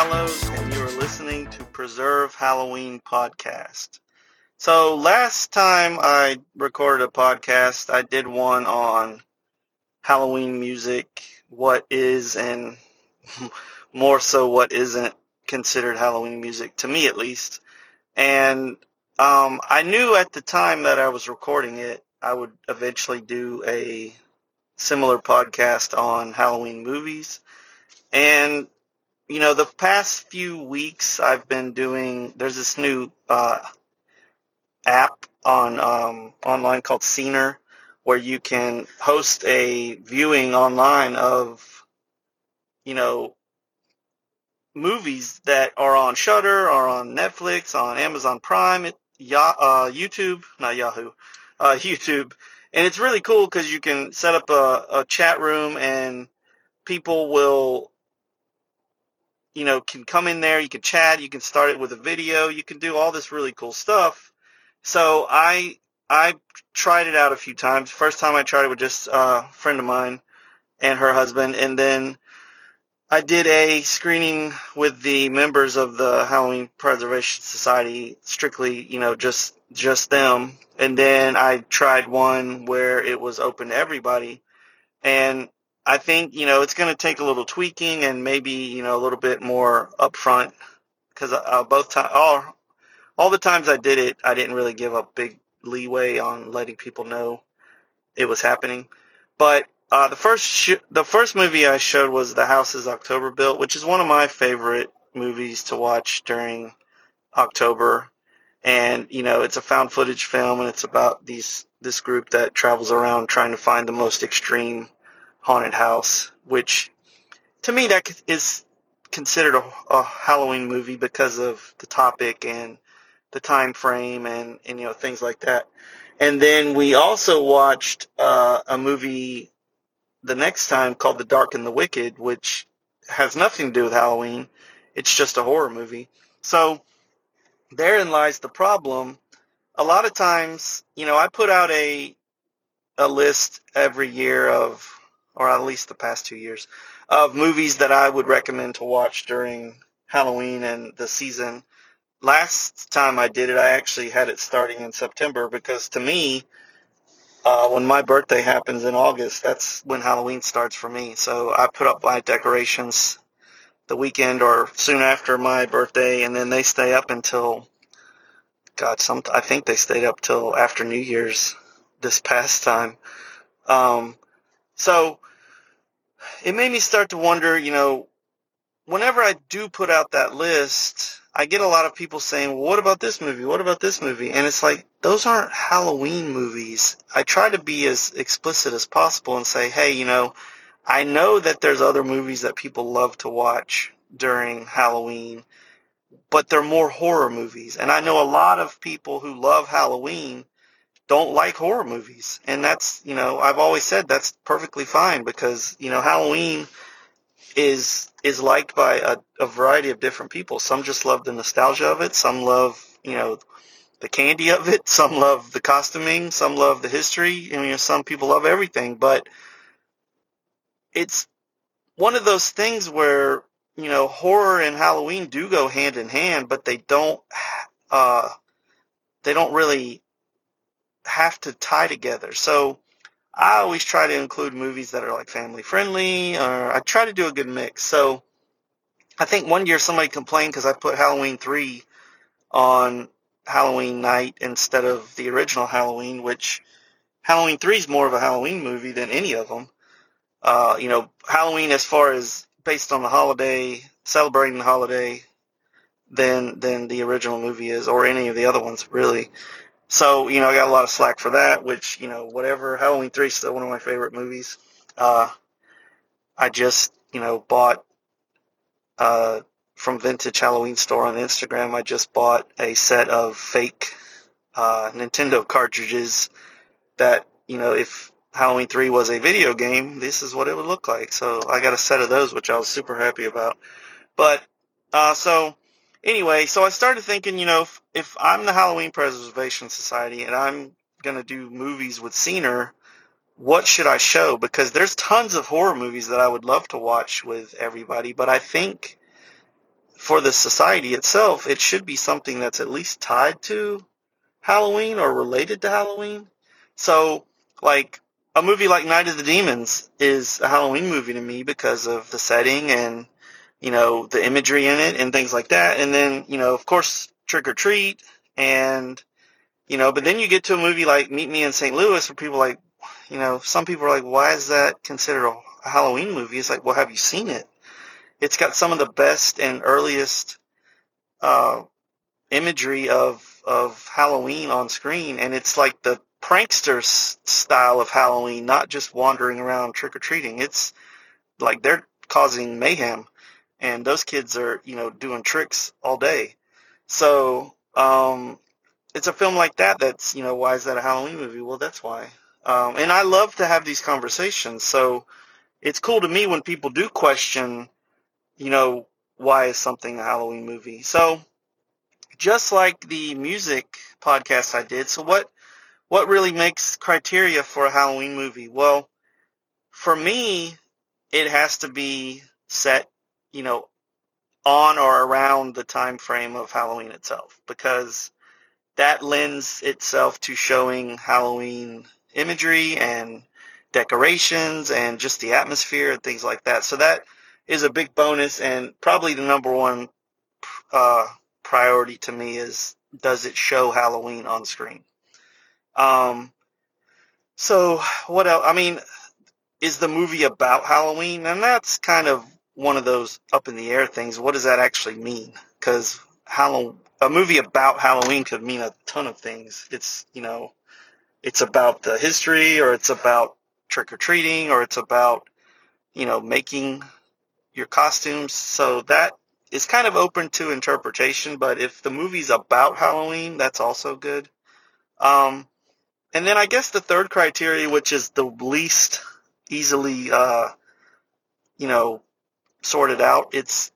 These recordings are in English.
Gregory Hallows, and you are listening to Preserve Halloween Podcast. So last time I recorded a podcast, I did one on Halloween music, what is and more so what isn't considered Halloween music, to me at least. And um, I knew at the time that I was recording it, I would eventually do a similar podcast on Halloween movies. And you know, the past few weeks I've been doing. There's this new uh, app on um, online called Scener, where you can host a viewing online of, you know, movies that are on Shudder, or on Netflix, on Amazon Prime, uh, YouTube, not Yahoo, uh, YouTube, and it's really cool because you can set up a, a chat room and people will you know, can come in there, you can chat, you can start it with a video, you can do all this really cool stuff. So I I tried it out a few times. First time I tried it with just a friend of mine and her husband, and then I did a screening with the members of the Halloween Preservation Society, strictly, you know, just just them. And then I tried one where it was open to everybody. And I think you know it's going to take a little tweaking and maybe you know a little bit more upfront because uh, both time all all the times I did it, I didn't really give a big leeway on letting people know it was happening. But uh, the first sh- the first movie I showed was The Houses October Built, which is one of my favorite movies to watch during October. And you know, it's a found footage film, and it's about these this group that travels around trying to find the most extreme haunted house, which to me that is considered a, a Halloween movie because of the topic and the time frame and, and you know things like that. And then we also watched uh, a movie the next time called The Dark and the Wicked, which has nothing to do with Halloween. It's just a horror movie. So therein lies the problem. A lot of times, you know, I put out a a list every year of or at least the past two years, of movies that I would recommend to watch during Halloween and the season. Last time I did it, I actually had it starting in September because to me, uh, when my birthday happens in August, that's when Halloween starts for me. So I put up my decorations the weekend or soon after my birthday, and then they stay up until God, some I think they stayed up till after New Year's this past time. Um, so it made me start to wonder, you know, whenever I do put out that list, I get a lot of people saying, well, what about this movie? What about this movie? And it's like, those aren't Halloween movies. I try to be as explicit as possible and say, hey, you know, I know that there's other movies that people love to watch during Halloween, but they're more horror movies. And I know a lot of people who love Halloween don't like horror movies. And that's, you know, I've always said that's perfectly fine because, you know, Halloween is is liked by a, a variety of different people. Some just love the nostalgia of it, some love, you know, the candy of it, some love the costuming, some love the history, and you know, some people love everything, but it's one of those things where, you know, horror and Halloween do go hand in hand, but they don't uh they don't really have to tie together. So I always try to include movies that are like family friendly, or I try to do a good mix. So I think one year somebody complained because I put Halloween 3 on Halloween night instead of the original Halloween, which Halloween 3 is more of a Halloween movie than any of them. Uh, you know, Halloween as far as based on the holiday, celebrating the holiday, than than the original movie is, or any of the other ones really. So, you know, I got a lot of slack for that, which, you know, whatever. Halloween 3 is still one of my favorite movies. Uh, I just, you know, bought uh, from Vintage Halloween Store on Instagram, I just bought a set of fake uh, Nintendo cartridges that, you know, if Halloween 3 was a video game, this is what it would look like. So I got a set of those, which I was super happy about. But, uh, so anyway, so I started thinking, you know, if, if I'm the Halloween Preservation Society and I'm going to do movies with Scener, what should I show? Because there's tons of horror movies that I would love to watch with everybody, but I think for the society itself, it should be something that's at least tied to Halloween or related to Halloween. So, like a movie like Night of the Demons is a Halloween movie to me because of the setting and you know the imagery in it and things like that. And then you know, of course, Trick or Treat and you know, but then you get to a movie like Meet Me in St. Louis where people like, you know, some people are like, why is that considered a Halloween movie? It's like, well, have you seen it? It's got some of the best and earliest uh, imagery of of Halloween on screen, and it's like the prankster style of Halloween, not just wandering around trick or treating. It's like they're causing mayhem, and those kids are you know doing tricks all day. So um, it's a film like that that's you know why is that a Halloween movie? Well, that's why. Um, and I love to have these conversations. So it's cool to me when people do question, you know, why is something a Halloween movie? So just like the music podcast I did. So what what really makes criteria for a Halloween movie? Well, for me, it has to be set, you know, on or around the time frame of Halloween itself because that lends itself to showing Halloween imagery and decorations and just the atmosphere and things like that. So that is a big bonus and probably the number one uh, priority to me is does it show Halloween on screen? Um, so what else? I mean, is the movie about Halloween? And that's kind of one of those up in the air things. What does that actually mean? Because a movie about Halloween could mean a ton of things. It's you know, it's about the history, or it's about trick or treating, or it's about you know making your costumes. So that is kind of open to interpretation, but if the movie's about Halloween, that's also good. Um, and then I guess the third criteria, which is the least easily, uh, you know, sorted out, it's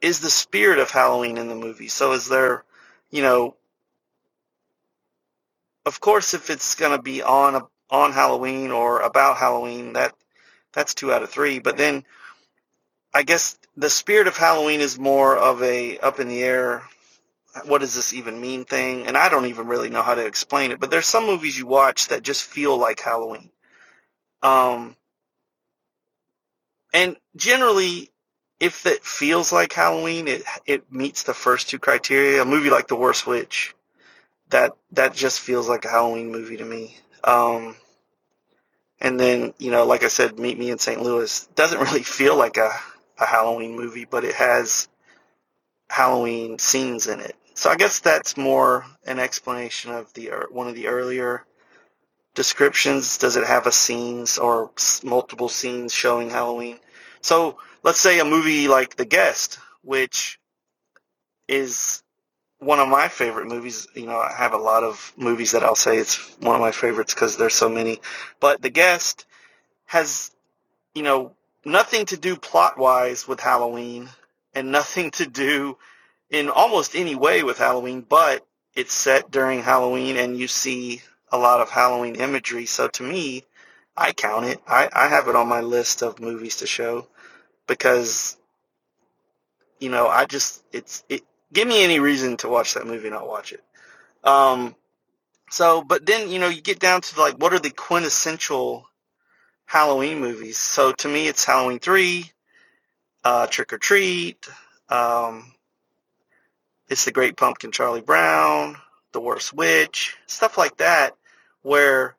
is the spirit of Halloween in the movie. So is there, you know, of course, if it's going to be on a, on Halloween or about Halloween, that that's two out of three. But then I guess the spirit of Halloween is more of a up in the air. What does this even mean thing? And I don't even really know how to explain it. But there's some movies you watch that just feel like Halloween. Um, and generally, if it feels like Halloween, it it meets the first two criteria. A movie like The Worst Witch, that that just feels like a Halloween movie to me. Um, and then you know, like I said, Meet Me in St. Louis doesn't really feel like a a Halloween movie, but it has Halloween scenes in it. So I guess that's more an explanation of the one of the earlier descriptions. Does it have a scenes or multiple scenes showing Halloween? So let's say a movie like The Guest, which is one of my favorite movies. You know, I have a lot of movies that I'll say it's one of my favorites because there's so many. But The Guest has, you know, nothing to do plot wise with Halloween and nothing to do in almost any way with Halloween, but it's set during Halloween and you see a lot of Halloween imagery. So to me, I count it. I, I have it on my list of movies to show because, you know, I just, it's, it, give me any reason to watch that movie and I'll watch it. Um, so, but then, you know, you get down to like, what are the quintessential Halloween movies. So to me, it's Halloween 3, uh, Trick or Treat, um, It's the Great Pumpkin Charlie Brown, The Worst Witch, stuff like that, where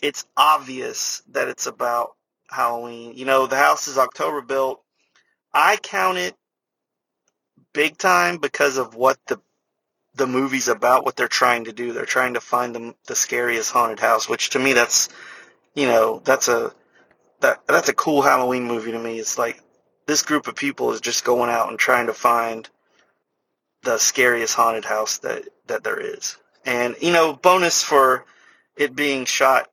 it's obvious that it's about Halloween. You know, the houses October built. I count it big time because of what the the movie's about, what they're trying to do. They're trying to find the, the scariest haunted house, which to me that's, you know, that's a that that's a cool Halloween movie to me. It's like this group of people is just going out and trying to find the scariest haunted house that that there is. And you know, bonus for it being shot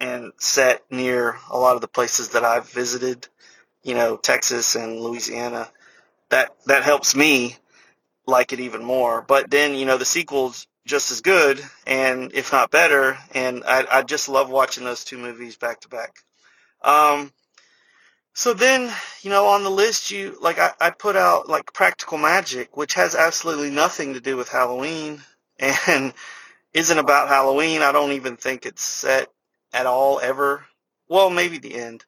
and set near a lot of the places that I've visited, you know, Texas and Louisiana. That that helps me like it even more. But then, you know, the sequel's just as good and if not better and I I just love watching those two movies back to back. Um, So then, you know, on the list, you like I, I put out like Practical Magic, which has absolutely nothing to do with Halloween and isn't about Halloween. I don't even think it's set at all ever. Well, maybe the end.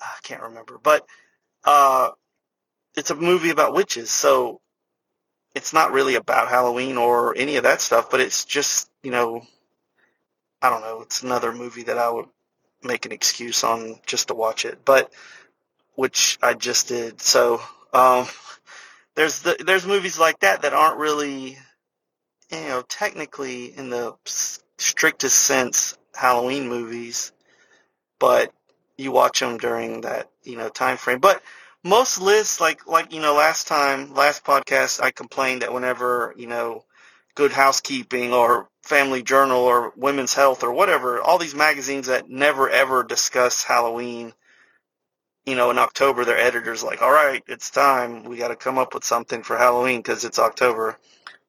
I can't remember, but uh, it's a movie about witches, so it's not really about Halloween or any of that stuff. But it's just, you know, I don't know. It's another movie that I would make an excuse on just to watch it, but which I just did. So um, there's the, there's movies like that that aren't really, you know, technically in the strictest sense Halloween movies, but you watch them during that you know time frame. But most lists, like like you know, last time, last podcast, I complained that whenever you know, Good Housekeeping or Family Journal or Women's Health or whatever, all these magazines that never ever discuss Halloween. You know, in October, their editors like, all right, it's time. We got to come up with something for Halloween because it's October.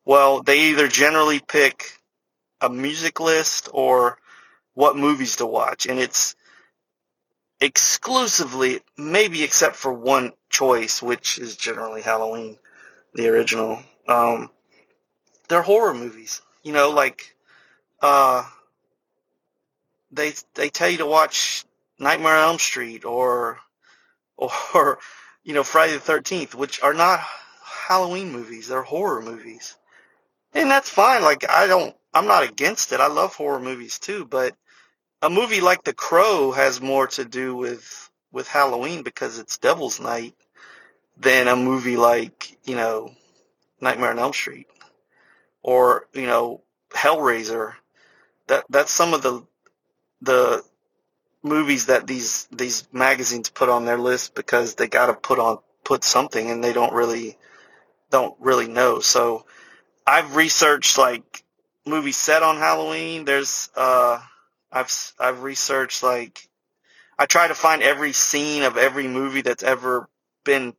Well, they either generally pick a music list or what movies to watch, and it's exclusively, maybe except for one choice, which is generally Halloween, the original. Um, they're horror movies. You know, like uh, they they tell you to watch Nightmare on Elm Street or or you know Friday the Thirteenth, which are not Halloween movies. They're horror movies, and that's fine. Like I don't, I'm not against it. I love horror movies too, but a movie like The Crow has more to do with with Halloween because it's Devil's Night than a movie like you know Nightmare on Elm Street or you know Hellraiser. That that's some of the the movies that these these magazines put on their list because they got to put on put something and they don't really don't really know. So I've researched like movies set on Halloween. There's uh I've I've researched like I try to find every scene of every movie that's ever been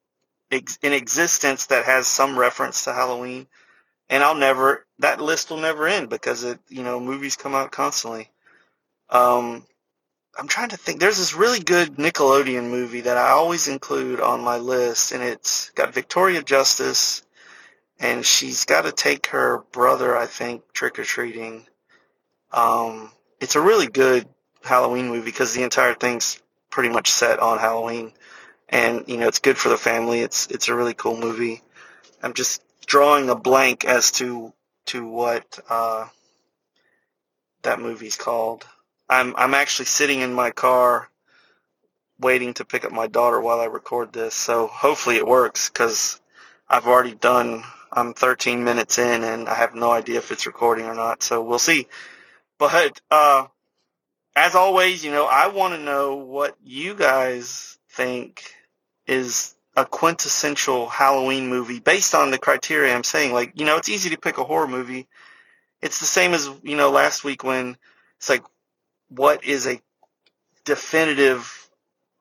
ex- in existence that has some reference to Halloween, and I'll never that list will never end because it you know movies come out constantly. Um, I'm trying to think. There's this really good Nickelodeon movie that I always include on my list, and it's got Victoria Justice, and she's got to take her brother, I think, trick or treating. Um, it's a really good Halloween movie because the entire thing's pretty much set on Halloween, and you know it's good for the family. It's it's a really cool movie. I'm just drawing a blank as to to what uh, that movie's called. I'm I'm actually sitting in my car waiting to pick up my daughter while I record this, so hopefully it works because I've already done. I'm 13 minutes in and I have no idea if it's recording or not, so we'll see. But uh, as always, you know, I want to know what you guys think is a quintessential Halloween movie based on the criteria I'm saying. Like, you know, it's easy to pick a horror movie. It's the same as, you know, last week when it's like, what is a definitive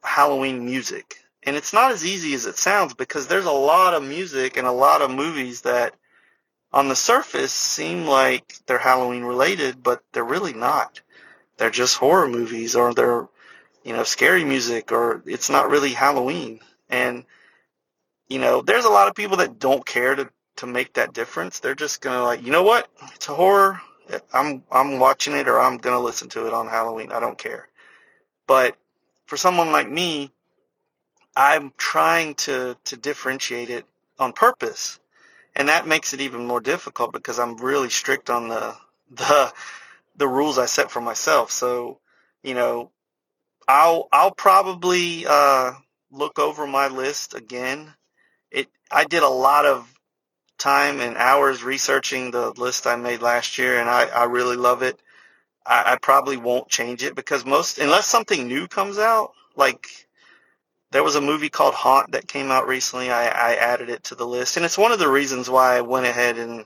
Halloween music? And it's not as easy as it sounds because there's a lot of music and a lot of movies that on the surface seem like they're Halloween related, but they're really not. They're just horror movies or they're, you know, scary music or it's not really Halloween. And, you know, there's a lot of people that don't care to, to make that difference. They're just going to like, you know what? It's a horror. I'm, I'm watching it or I'm going to listen to it on Halloween. I don't care. But for someone like me, I'm trying to, to differentiate it on purpose and that makes it even more difficult because I'm really strict on the the the rules I set for myself. So, you know, I'll I'll probably uh, look over my list again. It I did a lot of time and hours researching the list I made last year, and I I really love it. I, I probably won't change it because most unless something new comes out, like there was a movie called Haunt that came out recently. I, I added it to the list, and it's one of the reasons why I went ahead and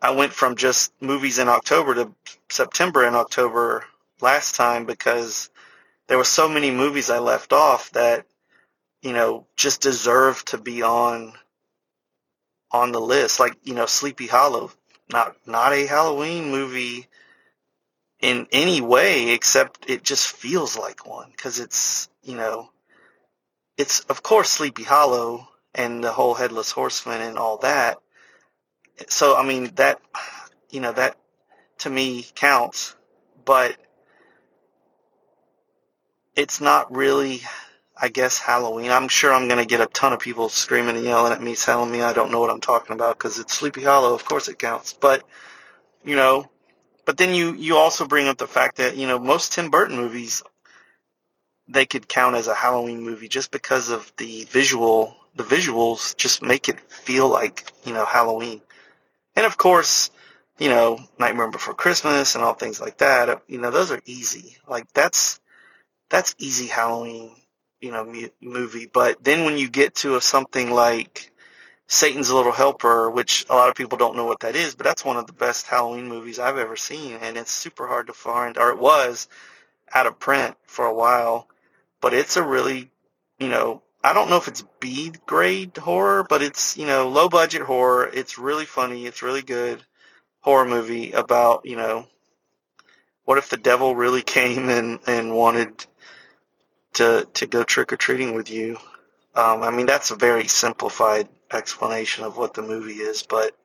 I went from just movies in October to September and October last time because there were so many movies I left off that you know just deserve to be on on the list. Like you know, Sleepy Hollow, not not a Halloween movie in any way except it just feels like one because it's you know it's of course Sleepy Hollow and the whole Headless Horseman and all that. So I mean that, you know that to me counts, but it's not really, I guess, Halloween. I'm sure I'm going to get a ton of people screaming and yelling at me, telling me I don't know what I'm talking about because it's Sleepy Hollow. Of course it counts, but you know, but then you you also bring up the fact that you know most Tim Burton movies they could count as a Halloween movie just because of the visual the visuals just make it feel like you know Halloween, and of course you know Nightmare Before Christmas and all things like that. You know those are easy. Like that's that's easy Halloween, you know, movie. But then when you get to a, something like Satan's Little Helper, which a lot of people don't know what that is, but that's one of the best Halloween movies I've ever seen, and it's super hard to find, or it was out of print for a while. But it's a really, you know, I don't know if it's B grade horror, but it's, you know, low budget horror. It's really funny. It's really good horror movie about, you know, what if the devil really came and, and wanted to to go trick or treating with you. Um, I mean, that's a very simplified explanation of what the movie is, but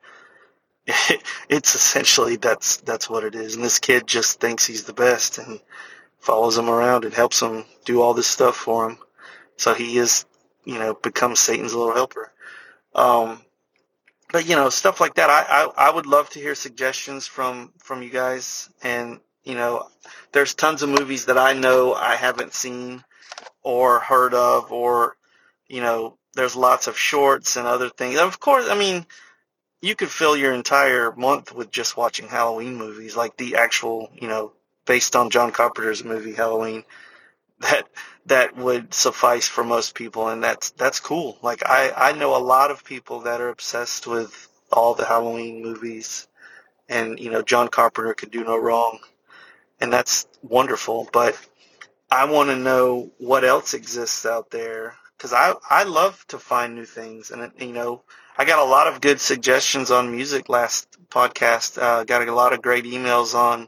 it, it's essentially that's that's what it is. And this kid just thinks he's the best and follows him around and helps him do all this stuff for him. So he is, you know, becomes Satan's little helper. Um, but you know, stuff like that. I, I I would love to hear suggestions from from you guys. And you know, there's tons of movies that I know I haven't seen or heard of or you know there's lots of shorts and other things of course i mean you could fill your entire month with just watching halloween movies like the actual you know based on john carpenter's movie halloween that that would suffice for most people and that's that's cool like i i know a lot of people that are obsessed with all the halloween movies and you know john carpenter could do no wrong and that's wonderful but I want to know what else exists out there because I I love to find new things, and you know I got a lot of good suggestions on music last podcast. Uh, got a lot of great emails on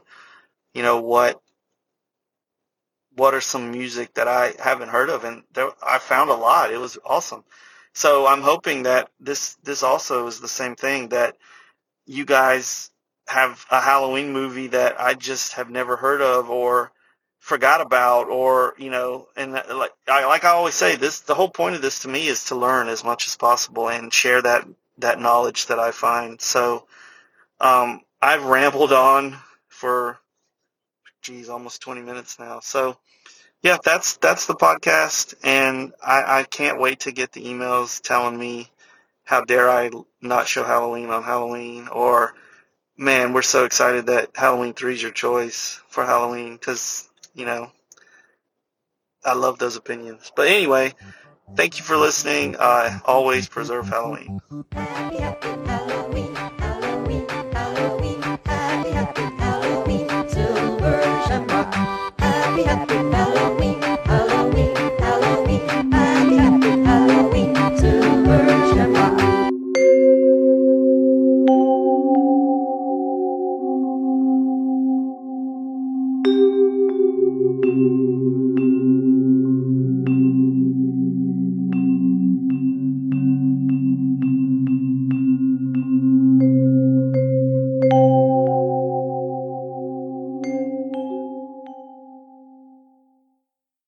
you know what what are some music that I haven't heard of, and there, I found a lot. It was awesome. So I'm hoping that this this also is the same thing that you guys have a Halloween movie that I just have never heard of or forgot about or you know and like I like I always say this the whole point of this to me is to learn as much as possible and share that that knowledge that I find so um, I've rambled on for geez almost 20 minutes now so yeah that's that's the podcast and I, I can't wait to get the emails telling me how dare I not show Halloween on Halloween or man we're so excited that Halloween 3 is your choice for Halloween because you know, I love those opinions. But anyway, thank you for listening. Uh, always preserve Halloween. Happy, happy Halloween,